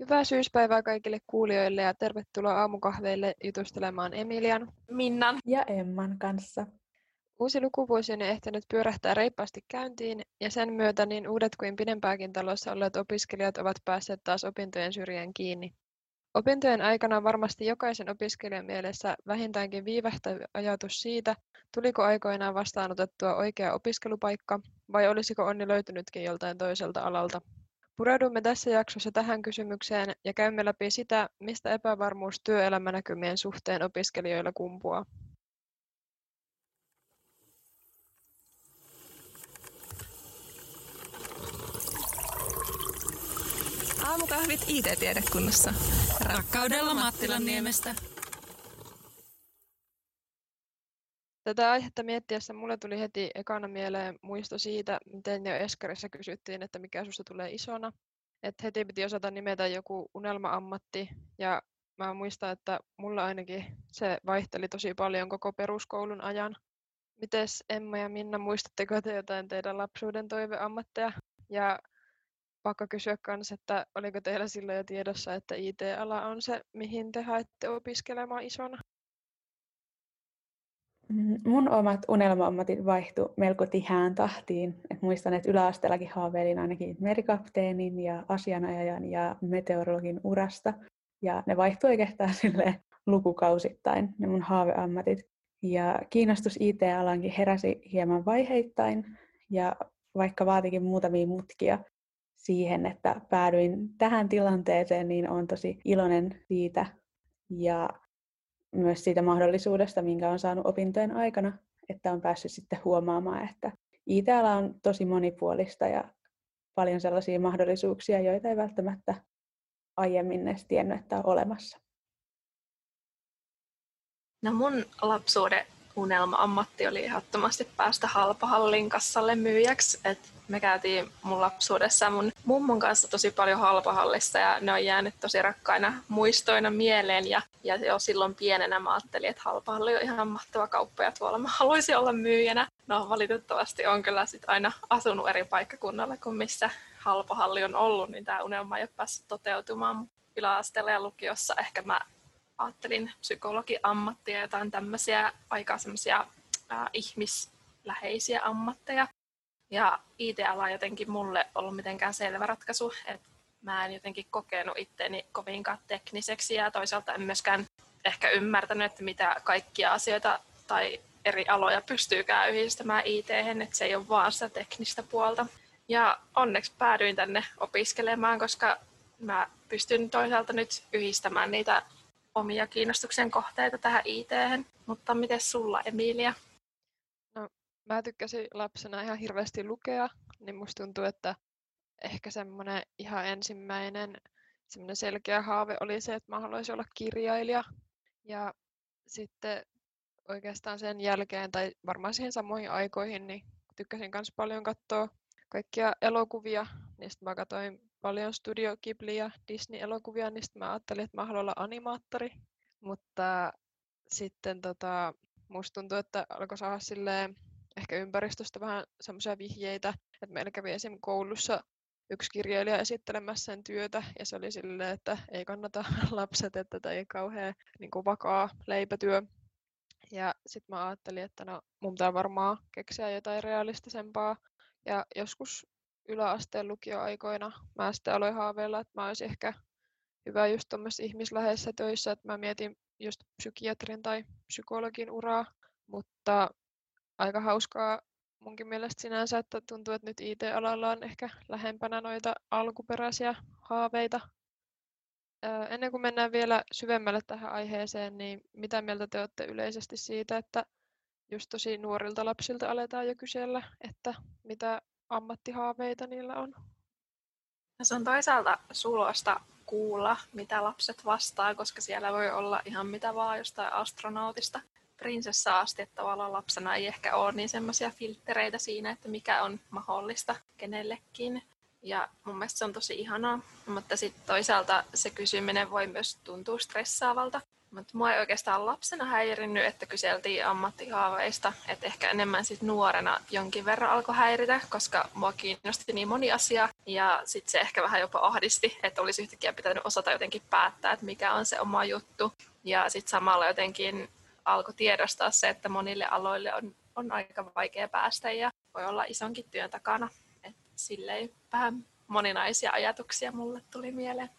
Hyvää syyspäivää kaikille kuulijoille ja tervetuloa aamukahveille jutustelemaan Emilian, Minnan ja Emman kanssa. Uusi lukuvuosi on ehtinyt pyörähtää reippaasti käyntiin ja sen myötä niin uudet kuin pidempääkin talossa olleet opiskelijat ovat päässeet taas opintojen syrjään kiinni. Opintojen aikana varmasti jokaisen opiskelijan mielessä vähintäänkin viivähtävä ajatus siitä, tuliko aikoinaan vastaanotettua oikea opiskelupaikka vai olisiko onni löytynytkin joltain toiselta alalta. Pureudumme tässä jaksossa tähän kysymykseen ja käymme läpi sitä, mistä epävarmuus työelämänäkymien suhteen opiskelijoilla kumpuaa. Aamukahvit IT-tiedekunnassa. Rakkaudella Mattilan niemestä. Tätä aihetta miettiessä mulle tuli heti ekana mieleen muisto siitä, miten jo Eskarissa kysyttiin, että mikä susta tulee isona. Että heti piti osata nimetä joku unelma-ammatti ja mä muistan, että mulla ainakin se vaihteli tosi paljon koko peruskoulun ajan. Mites Emma ja Minna, muistatteko te jotain teidän lapsuuden toiveammatteja? Ja pakko kysyä myös, että oliko teillä silloin jo tiedossa, että IT-ala on se, mihin te haette opiskelemaan isona? Mm, mun omat unelma-ammatit vaihtu melko tihään tahtiin. Et muistan, että yläasteellakin haaveilin ainakin merikapteenin ja asianajajan ja meteorologin urasta. Ja ne vaihtui oikeastaan sille lukukausittain, ne mun haaveammatit. Ja kiinnostus IT-alankin heräsi hieman vaiheittain, ja vaikka vaatikin muutamia mutkia siihen, että päädyin tähän tilanteeseen, niin olen tosi iloinen siitä. Ja myös siitä mahdollisuudesta, minkä on saanut opintojen aikana, että on päässyt sitten huomaamaan, että IT-ala on tosi monipuolista ja paljon sellaisia mahdollisuuksia, joita ei välttämättä aiemmin edes tiennyt, että on olemassa. No mun lapsuuden unelma-ammatti oli ehdottomasti päästä halpahallin kassalle myyjäksi. Et me käytiin mun lapsuudessa mun mummon kanssa tosi paljon halpahallissa ja ne on jäänyt tosi rakkaina muistoina mieleen. Ja, ja jo silloin pienenä mä ajattelin, että halpahalli on ihan mahtava kauppa ja tuolla mä haluaisin olla myyjänä. No valitettavasti on kyllä sit aina asunut eri paikkakunnalla kuin missä halpahalli on ollut, niin tämä unelma ei ole päässyt toteutumaan yläasteella ja lukiossa. Ehkä mä ajattelin psykologiammattia ja jotain tämmöisiä aika semmoisia ihmisläheisiä ammatteja. Ja IT-ala jotenkin mulle ollut mitenkään selvä ratkaisu, että mä en jotenkin kokenut itteeni kovinkaan tekniseksi ja toisaalta en myöskään ehkä ymmärtänyt, että mitä kaikkia asioita tai eri aloja pystyykään yhdistämään it että se ei ole vaan sitä teknistä puolta. Ja onneksi päädyin tänne opiskelemaan, koska mä pystyn toisaalta nyt yhdistämään niitä omia kiinnostuksen kohteita tähän it Mutta miten sulla, Emilia? No, mä tykkäsin lapsena ihan hirveästi lukea, niin musta tuntuu, että ehkä semmoinen ihan ensimmäinen semmoinen selkeä haave oli se, että mä haluaisin olla kirjailija. Ja sitten oikeastaan sen jälkeen, tai varmaan siihen samoihin aikoihin, niin tykkäsin myös paljon katsoa kaikkia elokuvia. Niistä mä katsoin paljon Studio Ghibli ja Disney-elokuvia, niin mä ajattelin, että mä haluan olla animaattori. Mutta sitten tota, musta tuntuu, että alkoi saada silleen, ehkä ympäristöstä vähän semmoisia vihjeitä, että meillä kävi esim. koulussa yksi kirjailija esittelemässä sen työtä, ja se oli silleen, että ei kannata lapset, että tämä ei kauhean niin kuin vakaa leipätyö. Ja sitten mä ajattelin, että no mun pitää varmaan keksiä jotain realistisempaa. Ja joskus yläasteen lukioaikoina mä sitten aloin haaveilla, että mä olisin ehkä hyvä just tuommoisessa ihmisläheisessä töissä, että mä mietin just psykiatrin tai psykologin uraa, mutta aika hauskaa munkin mielestä sinänsä, että tuntuu, että nyt IT-alalla on ehkä lähempänä noita alkuperäisiä haaveita. Ennen kuin mennään vielä syvemmälle tähän aiheeseen, niin mitä mieltä te olette yleisesti siitä, että just tosi nuorilta lapsilta aletaan jo kysellä, että mitä ammattihaaveita niillä on? Se on toisaalta sulosta kuulla, mitä lapset vastaa, koska siellä voi olla ihan mitä vaan jostain astronautista prinsessa asti, että tavallaan lapsena ei ehkä ole niin semmoisia filtreitä siinä, että mikä on mahdollista kenellekin. Ja mun mielestä se on tosi ihanaa, mutta sitten toisaalta se kysyminen voi myös tuntua stressaavalta. Mutta mua ei oikeastaan lapsena häirinnyt, että kyseltiin ammattihaaveista, että ehkä enemmän sit nuorena jonkin verran alkoi häiritä, koska mua kiinnosti niin moni asia ja sitten se ehkä vähän jopa ahdisti, että olisi yhtäkkiä pitänyt osata jotenkin päättää, että mikä on se oma juttu. Ja sitten samalla jotenkin alkoi tiedostaa se, että monille aloille on, on aika vaikea päästä ja voi olla isonkin työn takana. Et silleen vähän moninaisia ajatuksia mulle tuli mieleen.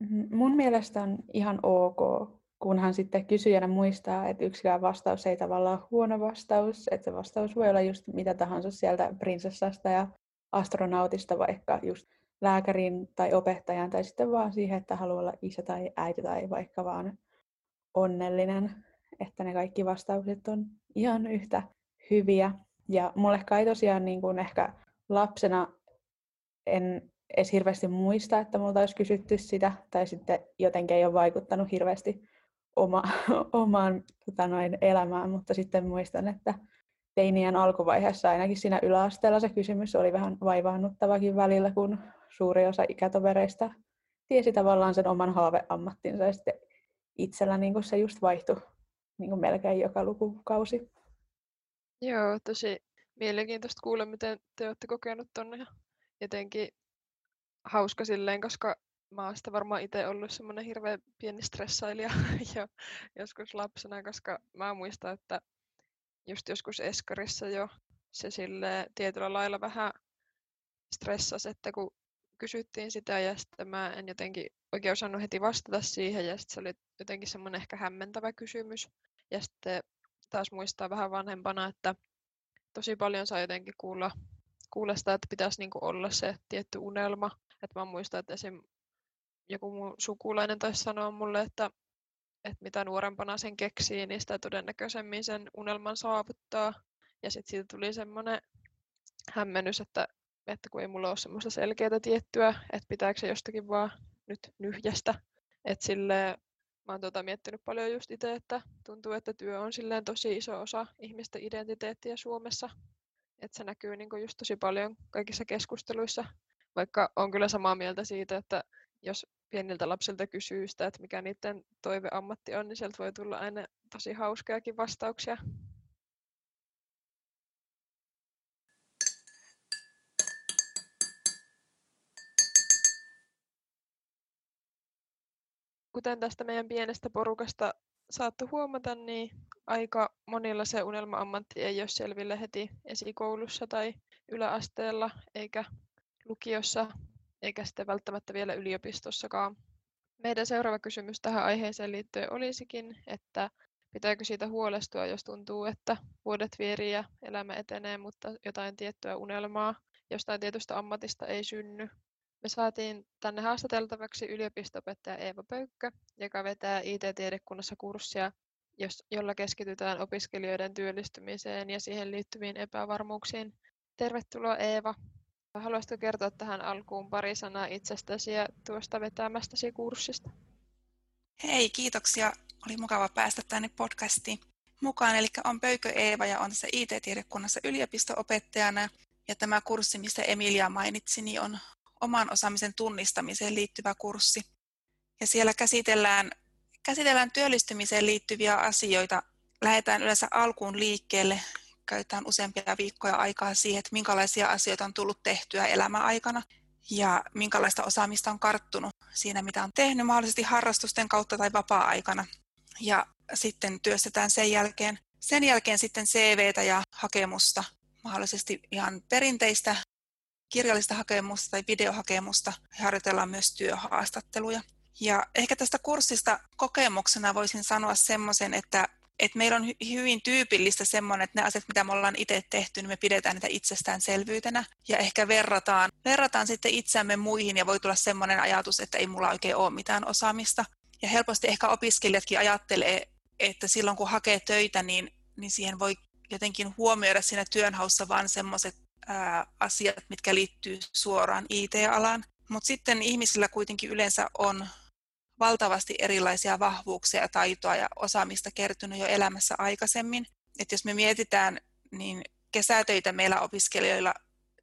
Mm-hmm. Mun mielestä on ihan ok, kunhan sitten kysyjänä muistaa, että yksikään vastaus ei tavallaan ole huono vastaus, että se vastaus voi olla just mitä tahansa sieltä prinsessasta ja astronautista vaikka just lääkärin tai opettajan tai sitten vaan siihen, että haluaa olla isä tai äiti tai vaikka vaan onnellinen, että ne kaikki vastaukset on ihan yhtä hyviä. Ja mulle kai tosiaan niin kuin ehkä lapsena en edes hirveästi muista, että multa olisi kysytty sitä, tai sitten jotenkin ei ole vaikuttanut hirveästi oma, omaan tota noin, elämään, mutta sitten muistan, että teinien alkuvaiheessa ainakin siinä yläasteella se kysymys oli vähän vaivaannuttavakin välillä, kun suuri osa ikätovereista tiesi tavallaan sen oman haaveammattinsa ja sitten itsellä niin se just vaihtui niin melkein joka lukukausi. Joo, tosi mielenkiintoista kuulla, miten te olette kokenut tuonne jotenkin hauska silleen, koska mä oon sitä varmaan itse ollut semmoinen hirveän pieni stressailija jo joskus lapsena, koska mä muistan, että just joskus Eskarissa jo se sille tietyllä lailla vähän stressasi, että kun kysyttiin sitä ja sitten mä en jotenkin oikein osannut heti vastata siihen ja sitten se oli jotenkin semmoinen ehkä hämmentävä kysymys. Ja sitten taas muistaa vähän vanhempana, että tosi paljon saa jotenkin kuulla, kuulla sitä, että pitäisi niinku olla se tietty unelma. Että mä muistan, että esim. joku mun sukulainen taisi sanoa mulle, että, että mitä nuorempana sen keksii, niin sitä todennäköisemmin sen unelman saavuttaa. Ja sitten siitä tuli semmoinen hämmennys, että, että kun ei mulla ole semmoista selkeää tiettyä, että pitääkö se jostakin vaan nyt nyhjästä. Että sille mä oon tuota miettinyt paljon just itse, että tuntuu, että työ on silleen tosi iso osa ihmisten identiteettiä Suomessa. Että se näkyy niin just tosi paljon kaikissa keskusteluissa. Vaikka on kyllä samaa mieltä siitä, että jos pieniltä lapsilta kysyy sitä, että mikä niiden toiveammatti on, niin sieltä voi tulla aina tosi hauskojakin vastauksia. kuten tästä meidän pienestä porukasta saattu huomata, niin aika monilla se unelma-ammatti ei ole selville heti esikoulussa tai yläasteella eikä lukiossa eikä sitten välttämättä vielä yliopistossakaan. Meidän seuraava kysymys tähän aiheeseen liittyen olisikin, että pitääkö siitä huolestua, jos tuntuu, että vuodet vierii ja elämä etenee, mutta jotain tiettyä unelmaa jostain tietystä ammatista ei synny. Me saatiin tänne haastateltavaksi yliopistopettaja Eeva Pöykkö, joka vetää IT-tiedekunnassa kurssia, jolla keskitytään opiskelijoiden työllistymiseen ja siihen liittyviin epävarmuuksiin. Tervetuloa Eeva. Haluaisitko kertoa tähän alkuun pari sanaa itsestäsi ja tuosta vetämästäsi kurssista? Hei, kiitoksia. Oli mukava päästä tänne podcastiin mukaan. Eli on Pöykö Eeva ja on tässä IT-tiedekunnassa yliopisto-opettajana. Ja tämä kurssi, mistä Emilia mainitsi, niin on oman osaamisen tunnistamiseen liittyvä kurssi. Ja siellä käsitellään, käsitellään työllistymiseen liittyviä asioita. Lähdetään yleensä alkuun liikkeelle, käytetään useampia viikkoja aikaa siihen, että minkälaisia asioita on tullut tehtyä elämäaikana ja minkälaista osaamista on karttunut siinä, mitä on tehnyt mahdollisesti harrastusten kautta tai vapaa-aikana. Ja sitten työstetään sen jälkeen, sen jälkeen sitten CVtä ja hakemusta, mahdollisesti ihan perinteistä kirjallista hakemusta tai videohakemusta. Harjoitellaan myös työhaastatteluja. Ja ehkä tästä kurssista kokemuksena voisin sanoa semmoisen, että, että meillä on hyvin tyypillistä semmoinen, että ne asiat, mitä me ollaan itse tehty, niin me pidetään niitä itsestäänselvyytenä. Ja ehkä verrataan, verrataan sitten itseämme muihin ja voi tulla semmoinen ajatus, että ei mulla oikein ole mitään osaamista. Ja helposti ehkä opiskelijatkin ajattelee, että silloin kun hakee töitä, niin, niin siihen voi jotenkin huomioida siinä työnhaussa vain semmoiset asiat, mitkä liittyy suoraan IT-alaan. Mutta sitten ihmisillä kuitenkin yleensä on valtavasti erilaisia vahvuuksia ja taitoa ja osaamista kertynyt jo elämässä aikaisemmin. Et jos me mietitään, niin kesätöitä meillä opiskelijoilla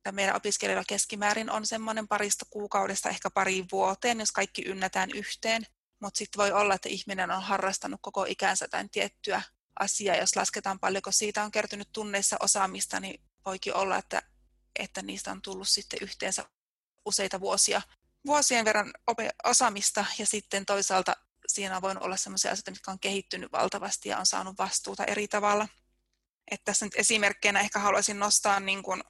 tai meidän opiskelijoilla keskimäärin on semmoinen parista kuukaudesta ehkä pari vuoteen, jos kaikki ynnätään yhteen. mutta sitten voi olla, että ihminen on harrastanut koko ikänsä jotain tiettyä asiaa. Jos lasketaan paljonko siitä on kertynyt tunneissa osaamista, niin voikin olla, että, että niistä on tullut sitten yhteensä useita vuosia, vuosien verran osaamista ja sitten toisaalta siinä on voinut olla sellaisia asioita, mitkä on kehittynyt valtavasti ja on saanut vastuuta eri tavalla. Että tässä nyt esimerkkeinä ehkä haluaisin nostaa niin kuin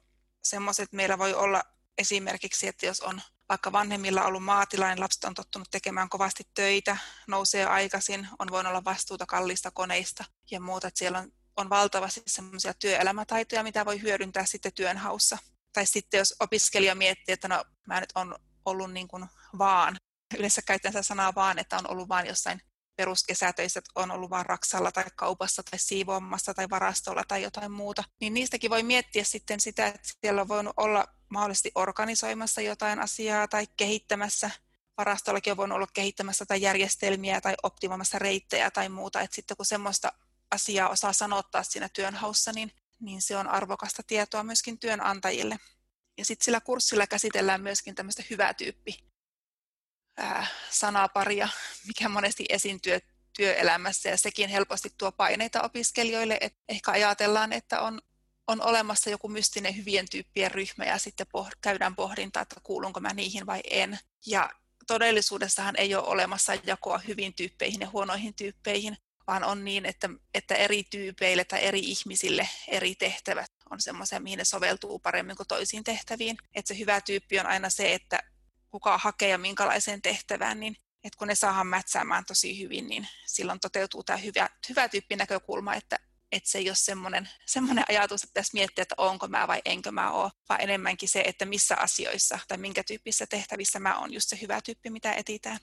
semmoiset, että meillä voi olla esimerkiksi, että jos on vaikka vanhemmilla ollut maatilainen, lapset on tottunut tekemään kovasti töitä, nousee aikaisin, on voinut olla vastuuta kalliista koneista ja muuta, että siellä on, on valtavasti semmoisia työelämätaitoja, mitä voi hyödyntää sitten työnhaussa. Tai sitten jos opiskelija miettii, että no mä nyt on ollut niin kuin vaan, yleensä sitä sanaa vaan, että on ollut vaan jossain peruskesätöissä, että on ollut vaan raksalla tai kaupassa tai siivoamassa tai varastolla tai jotain muuta, niin niistäkin voi miettiä sitten sitä, että siellä on voinut olla mahdollisesti organisoimassa jotain asiaa tai kehittämässä. Varastollakin on voinut olla kehittämässä tai järjestelmiä tai optimoimassa reittejä tai muuta. Että sitten kun semmoista asiaa osaa sanottaa siinä työnhaussa, niin, niin se on arvokasta tietoa myöskin työnantajille. Ja sitten sillä kurssilla käsitellään myöskin tämmöistä hyvää tyyppi sanaparia, mikä monesti esiintyy työelämässä ja sekin helposti tuo paineita opiskelijoille. Et ehkä ajatellaan, että on on olemassa joku mystinen hyvien tyyppien ryhmä ja sitten poh- käydään pohdintaa, että kuulunko mä niihin vai en. Ja todellisuudessahan ei ole olemassa jakoa hyvin tyyppeihin ja huonoihin tyyppeihin, vaan on niin, että, että eri tyypeille tai eri ihmisille eri tehtävät on semmoisia, mihin ne soveltuu paremmin kuin toisiin tehtäviin. Että se hyvä tyyppi on aina se, että kuka hakee ja minkälaiseen tehtävään, niin että kun ne saadaan mätsäämään tosi hyvin, niin silloin toteutuu tämä hyvä, hyvä tyyppi näkökulma, että että se ei ole semmoinen, semmoinen ajatus, että pitäisi miettiä, että onko mä vai enkö mä ole, vaan enemmänkin se, että missä asioissa tai minkä tyyppisissä tehtävissä mä oon just se hyvä tyyppi, mitä etitään.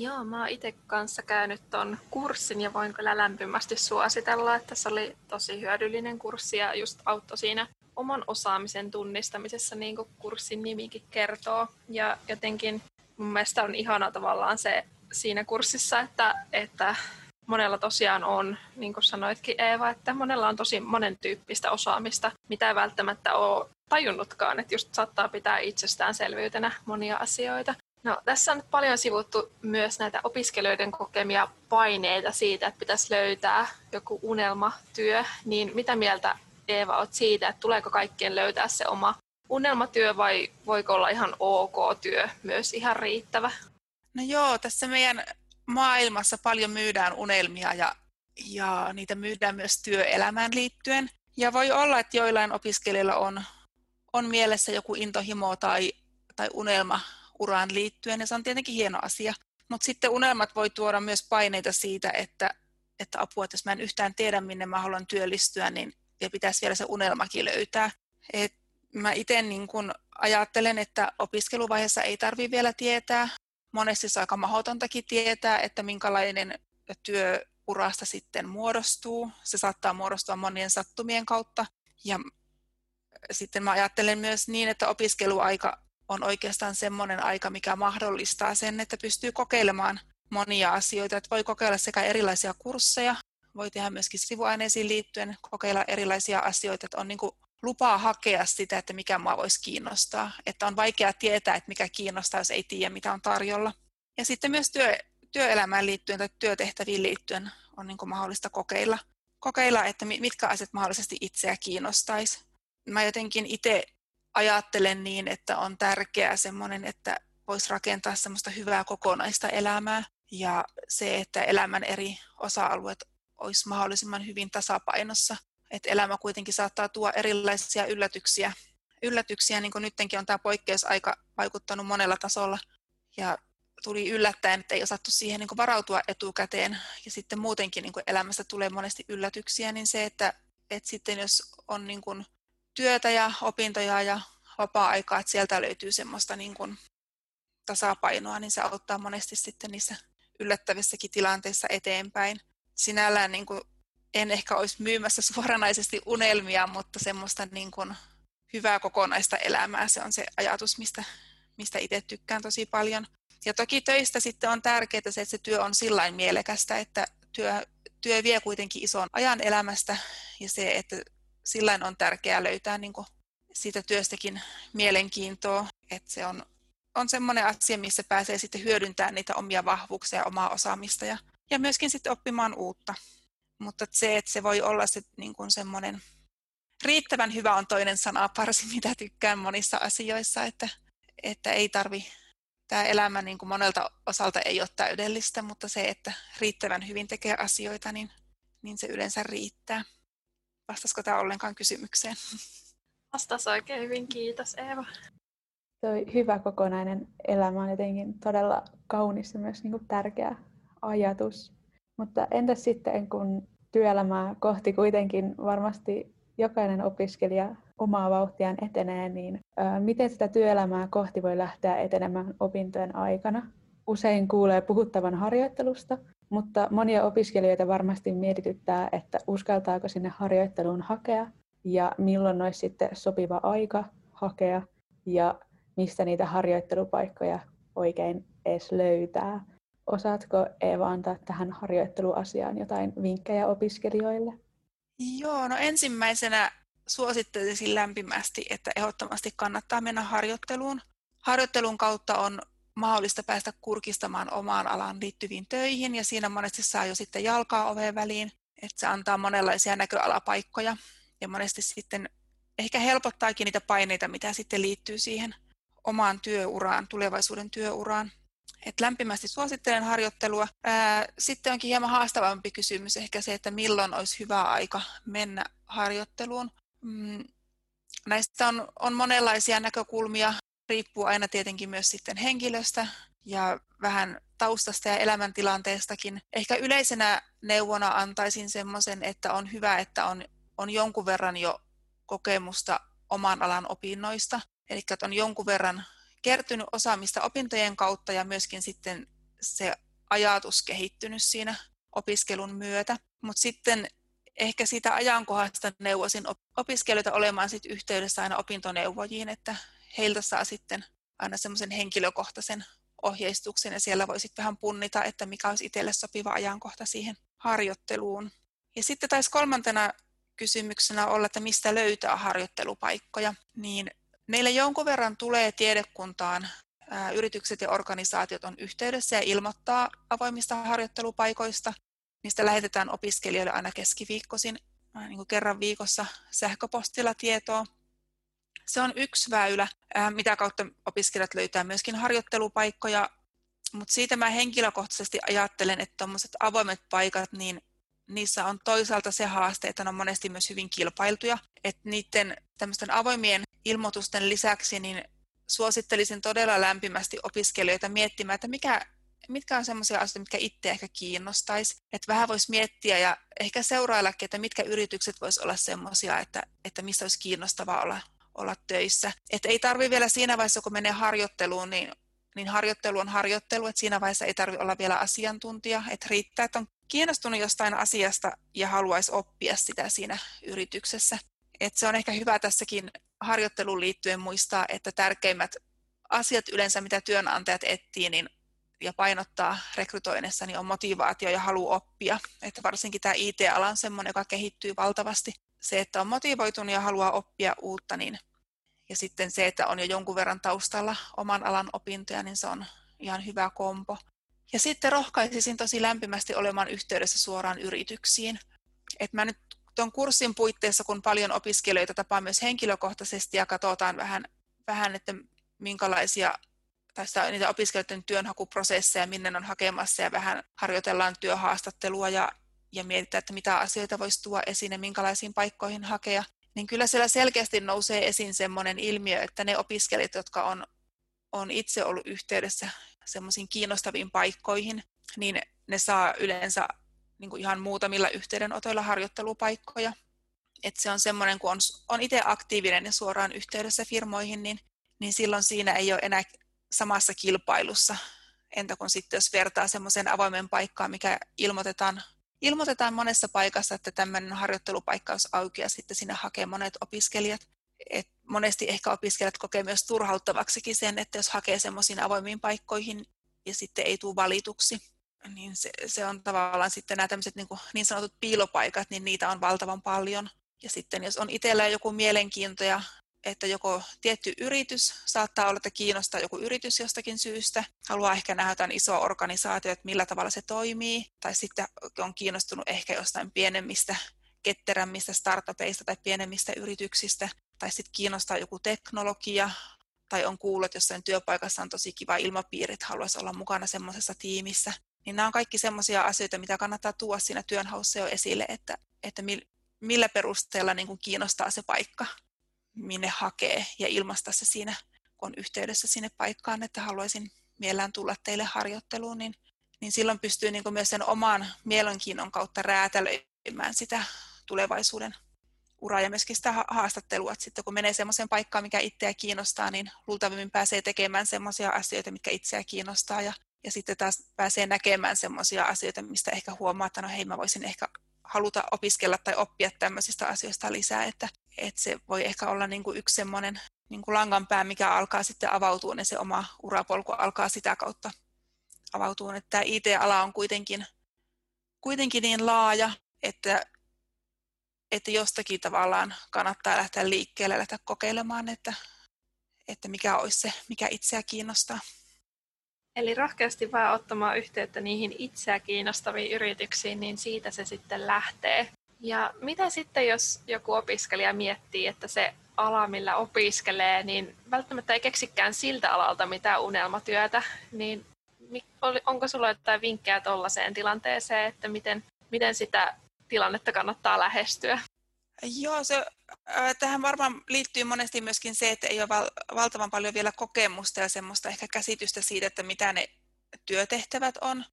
Joo, mä oon itse kanssa käynyt ton kurssin ja voin kyllä lämpimästi suositella, että se oli tosi hyödyllinen kurssi ja just auttoi siinä oman osaamisen tunnistamisessa, niin kuin kurssin nimikin kertoo. Ja jotenkin mun mielestä on ihana tavallaan se siinä kurssissa, että, että monella tosiaan on, niin kuin sanoitkin Eeva, että monella on tosi monen tyyppistä osaamista, mitä ei välttämättä ole tajunnutkaan, että just saattaa pitää itsestäänselvyytenä monia asioita. No, tässä on paljon sivuttu myös näitä opiskelijoiden kokemia paineita siitä, että pitäisi löytää joku unelmatyö, niin mitä mieltä Eeva olet siitä, että tuleeko kaikkien löytää se oma unelmatyö vai voiko olla ihan ok työ myös ihan riittävä? No joo, tässä meidän maailmassa paljon myydään unelmia ja, ja niitä myydään myös työelämään liittyen. Ja voi olla, että joillain opiskelijoilla on, on mielessä joku intohimo tai, tai unelma uraan liittyen, ja se on tietenkin hieno asia. Mutta sitten unelmat voi tuoda myös paineita siitä, että, että apua, että jos mä en yhtään tiedä, minne mä haluan työllistyä, niin ja pitäisi vielä se unelmakin löytää. Et mä itse niin ajattelen, että opiskeluvaiheessa ei tarvitse vielä tietää, monesti se on aika mahdotontakin tietää, että minkälainen työurasta sitten muodostuu. Se saattaa muodostua monien sattumien kautta. Ja sitten mä ajattelen myös niin, että opiskeluaika on oikeastaan semmoinen aika, mikä mahdollistaa sen, että pystyy kokeilemaan monia asioita. Että voi kokeilla sekä erilaisia kursseja, voi tehdä myöskin sivuaineisiin liittyen, kokeilla erilaisia asioita, että on niin kuin lupaa hakea sitä, että mikä mua voisi kiinnostaa. Että on vaikea tietää, että mikä kiinnostaa, jos ei tiedä, mitä on tarjolla. Ja sitten myös työ, työelämään liittyen tai työtehtäviin liittyen on niin kuin mahdollista kokeilla, kokeilla, että mitkä asiat mahdollisesti itseä kiinnostaisi. Mä jotenkin itse ajattelen niin, että on tärkeää semmoinen, että voisi rakentaa semmoista hyvää kokonaista elämää ja se, että elämän eri osa-alueet olisi mahdollisimman hyvin tasapainossa että elämä kuitenkin saattaa tuoda erilaisia yllätyksiä. Yllätyksiä, niin kuin nytkin on tämä poikkeusaika vaikuttanut monella tasolla. Ja tuli yllättäen, että ei osattu siihen niin kuin varautua etukäteen. Ja sitten muutenkin niin kuin elämässä tulee monesti yllätyksiä, niin se, että, että sitten jos on niin kuin työtä ja opintoja ja vapaa-aikaa, että sieltä löytyy semmoista niin kuin tasapainoa, niin se auttaa monesti sitten niissä yllättävissäkin tilanteissa eteenpäin. Sinällään niin kuin en ehkä olisi myymässä suoranaisesti unelmia, mutta semmoista niin kuin hyvää kokonaista elämää, se on se ajatus, mistä, mistä itse tykkään tosi paljon. Ja toki töistä sitten on tärkeää se, että se työ on sillain mielekästä, että työ, työ vie kuitenkin ison ajan elämästä ja se, että sillain on tärkeää löytää niin kuin siitä työstäkin mielenkiintoa, että se on, on semmoinen asia, missä pääsee sitten hyödyntämään niitä omia vahvuuksia ja omaa osaamista ja, ja myöskin sitten oppimaan uutta. Mutta se, että se voi olla se niin kuin semmoinen riittävän hyvä on toinen sana parsi, mitä tykkään monissa asioissa, että, että ei tarvi, tämä elämä niin kuin monelta osalta ei ole täydellistä, mutta se, että riittävän hyvin tekee asioita, niin, niin se yleensä riittää. Vastasiko tämä ollenkaan kysymykseen? Vastas oikein hyvin, kiitos Eeva. Toi hyvä kokonainen elämä on jotenkin todella kaunis ja myös niin kuin tärkeä ajatus. Mutta entäs sitten, kun työelämää kohti kuitenkin varmasti jokainen opiskelija omaa vauhtiaan etenee, niin miten sitä työelämää kohti voi lähteä etenemään opintojen aikana? Usein kuulee puhuttavan harjoittelusta, mutta monia opiskelijoita varmasti mietityttää, että uskaltaako sinne harjoitteluun hakea ja milloin olisi sitten sopiva aika hakea ja mistä niitä harjoittelupaikkoja oikein edes löytää. Osaatko Eeva antaa tähän harjoitteluasiaan jotain vinkkejä opiskelijoille? Joo, no ensimmäisenä suosittelisin lämpimästi, että ehdottomasti kannattaa mennä harjoitteluun. Harjoittelun kautta on mahdollista päästä kurkistamaan omaan alaan liittyviin töihin ja siinä monesti saa jo sitten jalkaa oveen väliin, että se antaa monenlaisia näköalapaikkoja ja monesti sitten ehkä helpottaakin niitä paineita, mitä sitten liittyy siihen omaan työuraan, tulevaisuuden työuraan. Et lämpimästi suosittelen harjoittelua. Sitten onkin hieman haastavampi kysymys ehkä se, että milloin olisi hyvä aika mennä harjoitteluun. Mm, näistä on, on monenlaisia näkökulmia, riippuu aina tietenkin myös sitten henkilöstä ja vähän taustasta ja elämäntilanteestakin. Ehkä yleisenä neuvona antaisin semmoisen, että on hyvä, että on, on jonkun verran jo kokemusta oman alan opinnoista, eli että on jonkun verran kertynyt osaamista opintojen kautta ja myöskin sitten se ajatus kehittynyt siinä opiskelun myötä. Mutta sitten ehkä siitä ajankohdasta neuvoisin opiskelijoita olemaan sit yhteydessä aina opintoneuvojiin, että heiltä saa sitten aina semmoisen henkilökohtaisen ohjeistuksen ja siellä voi sitten vähän punnita, että mikä olisi itselle sopiva ajankohta siihen harjoitteluun. Ja sitten taisi kolmantena kysymyksenä olla, että mistä löytää harjoittelupaikkoja, niin Meille jonkun verran tulee tiedekuntaan yritykset ja organisaatiot on yhteydessä ja ilmoittaa avoimista harjoittelupaikoista. Niistä lähetetään opiskelijoille aina keskiviikkoisin niin kuin kerran viikossa sähköpostilla tietoa. Se on yksi väylä, mitä kautta opiskelijat löytää myöskin harjoittelupaikkoja, mutta siitä mä henkilökohtaisesti ajattelen, että tuommoiset avoimet paikat, niin niissä on toisaalta se haaste, että ne on monesti myös hyvin kilpailtuja, että niiden tämmöisten avoimien ilmoitusten lisäksi niin suosittelisin todella lämpimästi opiskelijoita miettimään, että mikä, mitkä on sellaisia asioita, mitkä itse ehkä kiinnostaisi. Että vähän voisi miettiä ja ehkä seuraillakin, että mitkä yritykset voisi olla sellaisia, että, että missä olisi kiinnostavaa olla, olla töissä. Että ei tarvi vielä siinä vaiheessa, kun menee harjoitteluun, niin, niin harjoittelu on harjoittelu, että siinä vaiheessa ei tarvi olla vielä asiantuntija. Että riittää, että on kiinnostunut jostain asiasta ja haluaisi oppia sitä siinä yrityksessä. Et se on ehkä hyvä tässäkin harjoitteluun liittyen muistaa, että tärkeimmät asiat yleensä, mitä työnantajat etsii niin, ja painottaa rekrytoinnissa, niin on motivaatio ja halu oppia. Että varsinkin tämä IT-ala on sellainen, joka kehittyy valtavasti. Se, että on motivoitunut ja haluaa oppia uutta, niin, ja sitten se, että on jo jonkun verran taustalla oman alan opintoja, niin se on ihan hyvä kompo. Ja sitten rohkaisisin tosi lämpimästi olemaan yhteydessä suoraan yrityksiin. Et mä nyt tuon kurssin puitteissa, kun paljon opiskelijoita tapaa myös henkilökohtaisesti ja katsotaan vähän, vähän että minkälaisia tai niitä opiskelijoiden työnhakuprosesseja, minne on hakemassa ja vähän harjoitellaan työhaastattelua ja, ja mietitään, että mitä asioita voisi tuoda esiin ja minkälaisiin paikkoihin hakea, niin kyllä siellä selkeästi nousee esiin sellainen ilmiö, että ne opiskelijat, jotka on, on itse ollut yhteydessä semmoisiin kiinnostaviin paikkoihin, niin ne saa yleensä niin kuin ihan muutamilla yhteydenotoilla harjoittelupaikkoja. Et se on semmoinen, kun on, on itse aktiivinen ja suoraan yhteydessä firmoihin, niin, niin silloin siinä ei ole enää samassa kilpailussa. Entä kun sitten jos vertaa semmoisen avoimen paikkaan, mikä ilmoitetaan, ilmoitetaan monessa paikassa, että tämmöinen harjoittelupaikka olisi auki ja sitten sinne hakee monet opiskelijat. Et monesti ehkä opiskelijat kokee myös turhauttavaksikin sen, että jos hakee semmoisiin avoimiin paikkoihin ja sitten ei tule valituksi, niin se, se on tavallaan sitten nämä tämmöiset niin, kuin niin sanotut piilopaikat, niin niitä on valtavan paljon. Ja sitten jos on itsellä joku mielenkiinto ja että joko tietty yritys saattaa olla, että kiinnostaa joku yritys jostakin syystä, haluaa ehkä nähdä jotain isoa organisaatio, että millä tavalla se toimii, tai sitten on kiinnostunut ehkä jostain pienemmistä, ketterämmistä startupeista tai pienemmistä yrityksistä, tai sitten kiinnostaa joku teknologia, tai on kuullut, että jossain työpaikassa on tosi kiva ilmapiiri, että haluaisi olla mukana semmoisessa tiimissä. Niin nämä on kaikki semmoisia asioita, mitä kannattaa tuoda siinä työnhaussa jo esille, että, että millä perusteella niin kuin kiinnostaa se paikka minne hakee ja ilmaista se siinä, kun on yhteydessä sinne paikkaan, että haluaisin mielellään tulla teille harjoitteluun, niin, niin silloin pystyy niin myös sen oman mielenkiinnon kautta räätälöimään sitä tulevaisuuden uraa ja myöskin sitä haastattelua, että sitten kun menee semmoiseen paikkaan, mikä itseä kiinnostaa, niin luultavimmin pääsee tekemään semmoisia asioita, mitkä itseä kiinnostaa ja, ja sitten taas pääsee näkemään semmoisia asioita, mistä ehkä huomaa, että no hei, mä voisin ehkä haluta opiskella tai oppia tämmöisistä asioista lisää, että, että se voi ehkä olla niin kuin yksi semmoinen niin kuin langanpää, mikä alkaa sitten avautua, niin se oma urapolku alkaa sitä kautta avautua. Että tämä IT-ala on kuitenkin, kuitenkin niin laaja, että, että jostakin tavallaan kannattaa lähteä liikkeelle, lähteä kokeilemaan, että, että mikä olisi se, mikä itseä kiinnostaa. Eli rohkeasti vaan ottamaan yhteyttä niihin itseä kiinnostaviin yrityksiin, niin siitä se sitten lähtee. Ja mitä sitten, jos joku opiskelija miettii, että se ala, millä opiskelee, niin välttämättä ei keksikään siltä alalta mitään unelmatyötä, niin onko sulla jotain vinkkejä tuollaiseen tilanteeseen, että miten, miten sitä tilannetta kannattaa lähestyä? Joo, se, tähän varmaan liittyy monesti myöskin se, että ei ole val, valtavan paljon vielä kokemusta ja semmoista ehkä käsitystä siitä, että mitä ne työtehtävät on.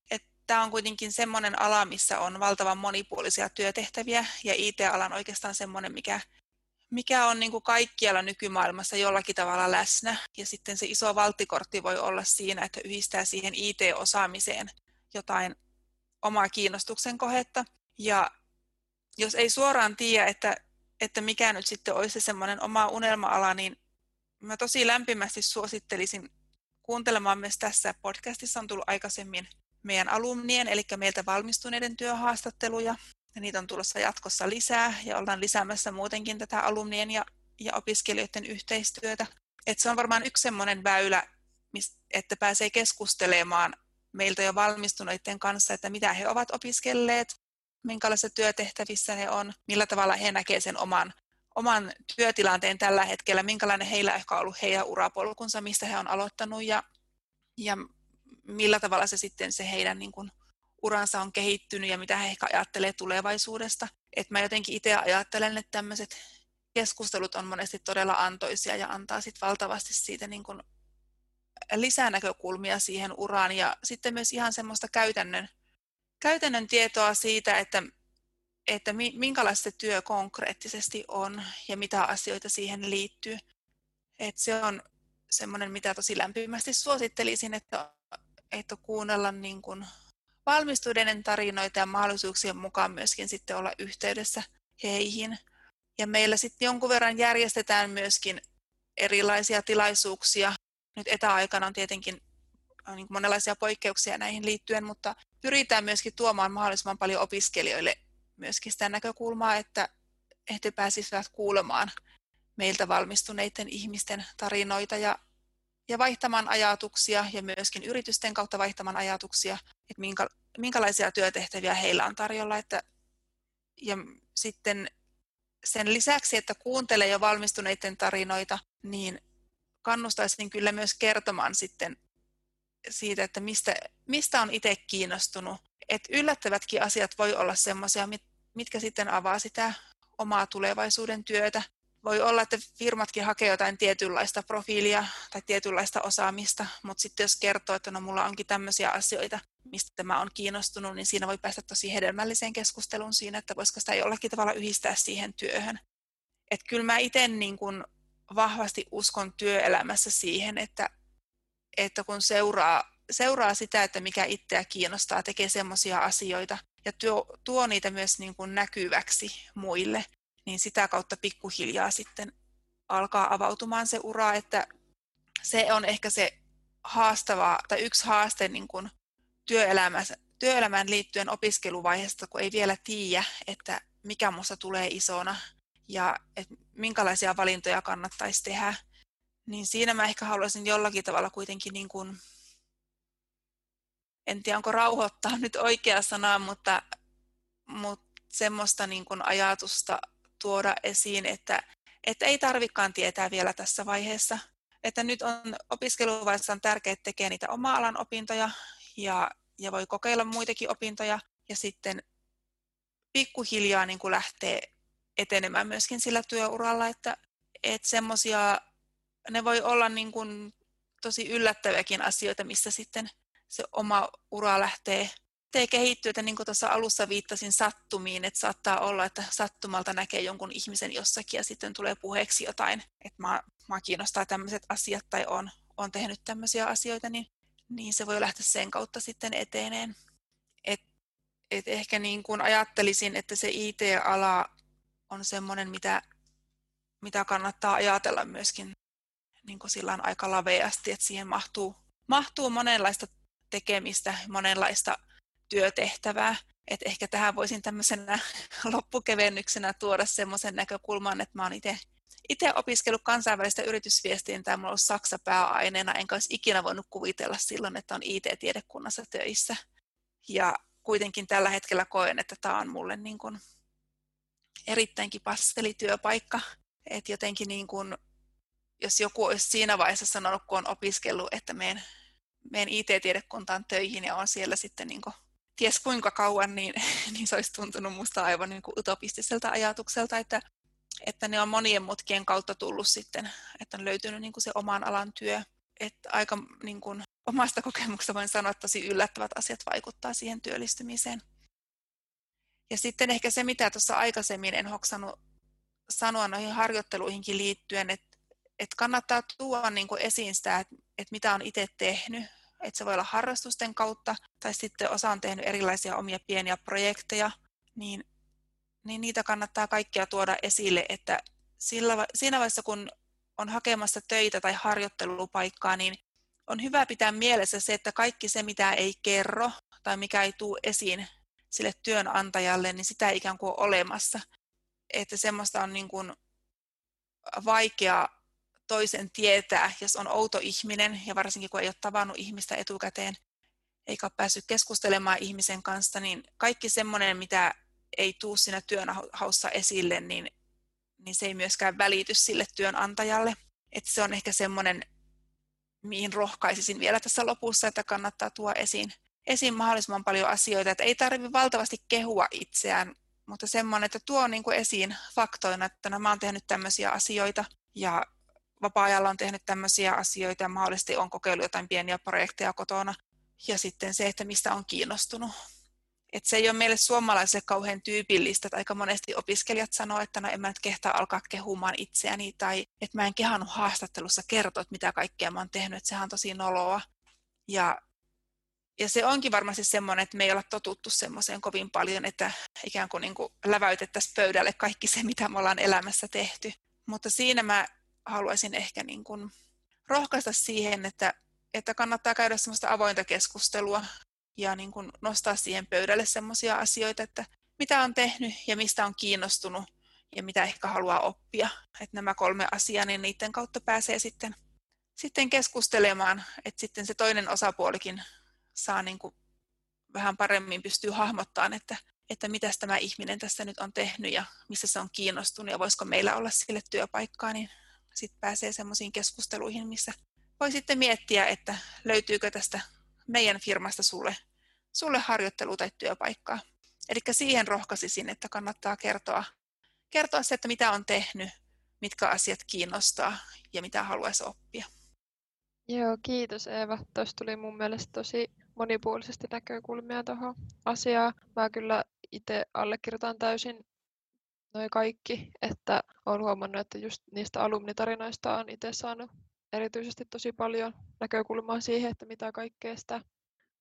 Tämä on kuitenkin semmoinen ala, missä on valtavan monipuolisia työtehtäviä ja IT-ala on oikeastaan semmoinen, mikä, mikä on niin kuin kaikkialla nykymaailmassa jollakin tavalla läsnä. Ja sitten se iso valttikortti voi olla siinä, että yhdistää siihen IT-osaamiseen jotain omaa kiinnostuksen kohetta. Ja jos ei suoraan tiedä, että, että mikä nyt sitten olisi se semmoinen oma unelma-ala, niin mä tosi lämpimästi suosittelisin kuuntelemaan myös tässä podcastissa on tullut aikaisemmin meidän alumnien, eli meiltä valmistuneiden työhaastatteluja. Ja niitä on tulossa jatkossa lisää ja ollaan lisäämässä muutenkin tätä alumnien ja, ja opiskelijoiden yhteistyötä. Et se on varmaan yksi semmoinen väylä, että pääsee keskustelemaan meiltä jo valmistuneiden kanssa, että mitä he ovat opiskelleet, minkälaisissa työtehtävissä he on, millä tavalla he näkevät sen oman, oman työtilanteen tällä hetkellä, minkälainen heillä ehkä on ollut heidän urapolkunsa, mistä he on aloittanut ja, ja millä tavalla se sitten se heidän niin kuin, uransa on kehittynyt ja mitä he ehkä ajattelee tulevaisuudesta. Et mä jotenkin itse ajattelen, että tämmöiset keskustelut on monesti todella antoisia ja antaa sitten valtavasti siitä niin kuin lisänäkökulmia siihen uraan ja sitten myös ihan semmoista käytännön käytännön tietoa siitä, että, että minkälaista se työ konkreettisesti on ja mitä asioita siihen liittyy. Et se on semmoinen, mitä tosi lämpimästi suosittelisin, että, että kuunnella niin kuin valmistuneiden tarinoita ja mahdollisuuksien mukaan myöskin sitten olla yhteydessä heihin. Ja meillä sitten jonkun verran järjestetään myöskin erilaisia tilaisuuksia. Nyt etäaikana on tietenkin niin monenlaisia poikkeuksia näihin liittyen, mutta pyritään myöskin tuomaan mahdollisimman paljon opiskelijoille myöskin sitä näkökulmaa, että he pääsisivät kuulemaan meiltä valmistuneiden ihmisten tarinoita ja, ja vaihtamaan ajatuksia ja myöskin yritysten kautta vaihtamaan ajatuksia, että minkä, minkälaisia työtehtäviä heillä on tarjolla. Että, ja sitten sen lisäksi, että kuuntelee jo valmistuneiden tarinoita, niin kannustaisin kyllä myös kertomaan sitten siitä, että mistä, mistä on itse kiinnostunut. Et yllättävätkin asiat voi olla sellaisia, mitkä sitten avaa sitä omaa tulevaisuuden työtä. Voi olla, että firmatkin hakee jotain tietynlaista profiilia tai tietynlaista osaamista, mutta sitten jos kertoo, että no mulla onkin tämmöisiä asioita, mistä mä oon kiinnostunut, niin siinä voi päästä tosi hedelmälliseen keskusteluun siinä, että voisiko sitä jollakin tavalla yhdistää siihen työhön. Et kyllä mä itse niin kun vahvasti uskon työelämässä siihen, että että kun seuraa, seuraa sitä, että mikä itseä kiinnostaa, tekee semmoisia asioita ja tuo, tuo niitä myös niin kuin näkyväksi muille, niin sitä kautta pikkuhiljaa sitten alkaa avautumaan se ura, että se on ehkä se haastava tai yksi haaste niin kuin työelämään liittyen opiskeluvaiheesta, kun ei vielä tiedä, että mikä minusta tulee isona ja että minkälaisia valintoja kannattaisi tehdä. Niin siinä mä ehkä haluaisin jollakin tavalla kuitenkin, niin kuin, en tiedä onko rauhoittaa nyt oikea sana, mutta, mutta semmoista niin kuin ajatusta tuoda esiin, että, että ei tarvikaan tietää vielä tässä vaiheessa. Että nyt on opiskeluvaiheessa on tärkeää tekee niitä oma-alan opintoja ja, ja voi kokeilla muitakin opintoja ja sitten pikkuhiljaa niin kuin lähtee etenemään myöskin sillä työuralla, että, että semmoisia, ne voi olla niin kuin tosi yllättäviäkin asioita, missä sitten se oma ura lähtee lähtee kehittyä, että niin kuin tuossa alussa viittasin sattumiin, että saattaa olla, että sattumalta näkee jonkun ihmisen jossakin ja sitten tulee puheeksi jotain, että mä, mä kiinnostaa tämmöiset asiat tai on, on tehnyt tämmöisiä asioita, niin, niin se voi lähteä sen kautta sitten eteeneen. Et, et ehkä niin kuin ajattelisin, että se IT-ala on semmoinen, mitä, mitä kannattaa ajatella myöskin niin kuin aika laveasti, että siihen mahtuu, mahtuu monenlaista tekemistä, monenlaista työtehtävää. Et ehkä tähän voisin tämmöisenä loppukevennyksenä tuoda semmoisen näkökulman, että mä oon itse itse opiskellut kansainvälistä yritysviestintää, mulla on ollut Saksa pääaineena, enkä olisi ikinä voinut kuvitella silloin, että on IT-tiedekunnassa töissä. Ja kuitenkin tällä hetkellä koen, että tämä on mulle niin kuin erittäinkin pastelityöpaikka. Että jotenkin niin kuin, jos joku olisi siinä vaiheessa sanonut, kun on opiskellut, että menen, menen IT-tiedekuntaan töihin ja on siellä sitten niin kuin ties kuinka kauan, niin, niin se olisi tuntunut minusta aivan niin kuin utopistiselta ajatukselta, että, että ne on monien mutkien kautta tullut sitten, että on löytynyt niin kuin se oman alan työ. Että aika niin kuin, omasta kokemuksesta voin sanoa, että tosi yllättävät asiat vaikuttaa siihen työllistymiseen. Ja sitten ehkä se, mitä tuossa aikaisemmin en hoksannut sanoa noihin harjoitteluihinkin liittyen, että, että kannattaa tuoda niin kuin esiin sitä, että, että mitä on itse tehnyt, että se voi olla harrastusten kautta, tai sitten osa on tehnyt erilaisia omia pieniä projekteja, niin, niin niitä kannattaa kaikkia tuoda esille, että sillä, siinä vaiheessa, kun on hakemassa töitä tai harjoittelupaikkaa, niin on hyvä pitää mielessä se, että kaikki se, mitä ei kerro tai mikä ei tule esiin sille työnantajalle, niin sitä ei ikään kuin ole olemassa. Että semmoista on niin kuin vaikea toisen tietää, jos on outo ihminen, ja varsinkin kun ei ole tavannut ihmistä etukäteen, eikä ole päässyt keskustelemaan ihmisen kanssa, niin kaikki semmoinen, mitä ei tuu siinä työnhaussa esille, niin, niin se ei myöskään välity sille työnantajalle. Että se on ehkä semmoinen, mihin rohkaisisin vielä tässä lopussa, että kannattaa tuoda esiin, esiin mahdollisimman paljon asioita, että ei tarvitse valtavasti kehua itseään, mutta semmoinen, että tuo niin kuin esiin faktoina, että no, mä oon tehnyt tämmöisiä asioita ja vapaa-ajalla on tehnyt tämmöisiä asioita ja mahdollisesti on kokeillut jotain pieniä projekteja kotona. Ja sitten se, että mistä on kiinnostunut. Et se ei ole meille suomalaisille kauhean tyypillistä, että aika monesti opiskelijat sanoo, että no en mä nyt kehtaa alkaa kehumaan itseäni, tai että mä en kehannut haastattelussa kertoa, että mitä kaikkea mä oon tehnyt, että sehän on tosi noloa. Ja, ja se onkin varmasti semmoinen, että me ei olla totuttu semmoiseen kovin paljon, että ikään kuin, niin kuin läväytettäisiin pöydälle kaikki se, mitä me ollaan elämässä tehty. Mutta siinä mä haluaisin ehkä niin kuin rohkaista siihen, että, että kannattaa käydä semmoista avointa keskustelua ja niin kuin nostaa siihen pöydälle semmoisia asioita, että mitä on tehnyt ja mistä on kiinnostunut ja mitä ehkä haluaa oppia. Että nämä kolme asiaa, niin niiden kautta pääsee sitten, sitten keskustelemaan, että sitten se toinen osapuolikin saa niin kuin vähän paremmin pystyy hahmottamaan, että, että mitä tämä ihminen tässä nyt on tehnyt ja missä se on kiinnostunut ja voisiko meillä olla sille työpaikkaa, niin sitten pääsee semmoisiin keskusteluihin, missä voi sitten miettiä, että löytyykö tästä meidän firmasta sulle, sulle harjoittelu- tai työpaikkaa. Eli siihen rohkaisisin, että kannattaa kertoa, kertoa se, että mitä on tehnyt, mitkä asiat kiinnostaa ja mitä haluaisi oppia. Joo, kiitos Eeva. Tuossa tuli mun mielestä tosi monipuolisesti näkökulmia tuohon asiaan. Mä kyllä itse allekirjoitan täysin noi kaikki, että olen huomannut, että just niistä alumnitarinoista on itse saanut erityisesti tosi paljon näkökulmaa siihen, että mitä kaikkea sitä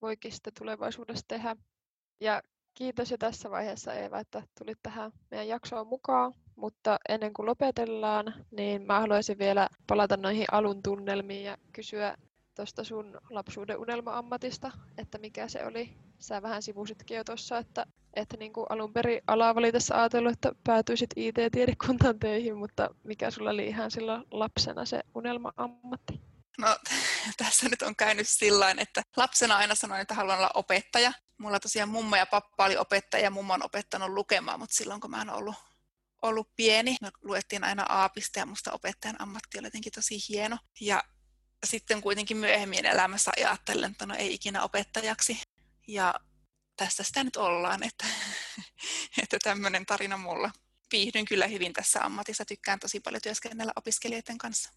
voikin sitten tulevaisuudessa tehdä. Ja kiitos jo tässä vaiheessa Eeva, että tulit tähän meidän jaksoon mukaan. Mutta ennen kuin lopetellaan, niin mä haluaisin vielä palata noihin alun tunnelmiin ja kysyä tuosta sun lapsuuden unelma-ammatista, että mikä se oli sä vähän sivusitkin jo tuossa, että että niin kuin alun perin alaa valitessa ajatellut, että päätyisit IT-tiedekuntaan töihin, mutta mikä sulla oli ihan silloin lapsena se unelma-ammatti? No tässä nyt on käynyt sillä että lapsena aina sanoin, että haluan olla opettaja. Mulla tosiaan mummo ja pappa oli opettaja ja mummo on opettanut lukemaan, mutta silloin kun mä oon ollut, ollut pieni, me luettiin aina aapista ja musta opettajan ammatti oli jotenkin tosi hieno. Ja sitten kuitenkin myöhemmin elämässä ajattelen, että no ei ikinä opettajaksi. Ja tästä sitä nyt ollaan, että, että tämmöinen tarina mulla. Viihdyn kyllä hyvin tässä ammatissa, tykkään tosi paljon työskennellä opiskelijoiden kanssa.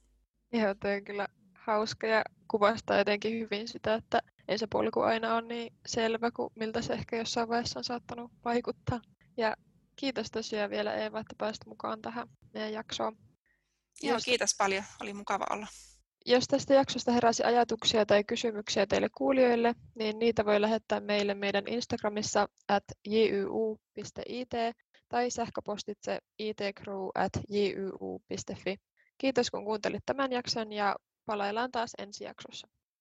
Joo, toi on kyllä hauska ja kuvastaa jotenkin hyvin sitä, että ei se polku aina ole niin selvä kuin miltä se ehkä jossain vaiheessa on saattanut vaikuttaa. Ja kiitos tosiaan vielä Eeva, että pääsit mukaan tähän meidän jaksoon. Joo, kiitos paljon. Oli mukava olla. Jos tästä jaksosta heräsi ajatuksia tai kysymyksiä teille kuulijoille, niin niitä voi lähettää meille meidän Instagramissa at jyu.it tai sähköpostitse itcrew at jyu.fi. Kiitos kun kuuntelit tämän jakson ja palaillaan taas ensi jaksossa.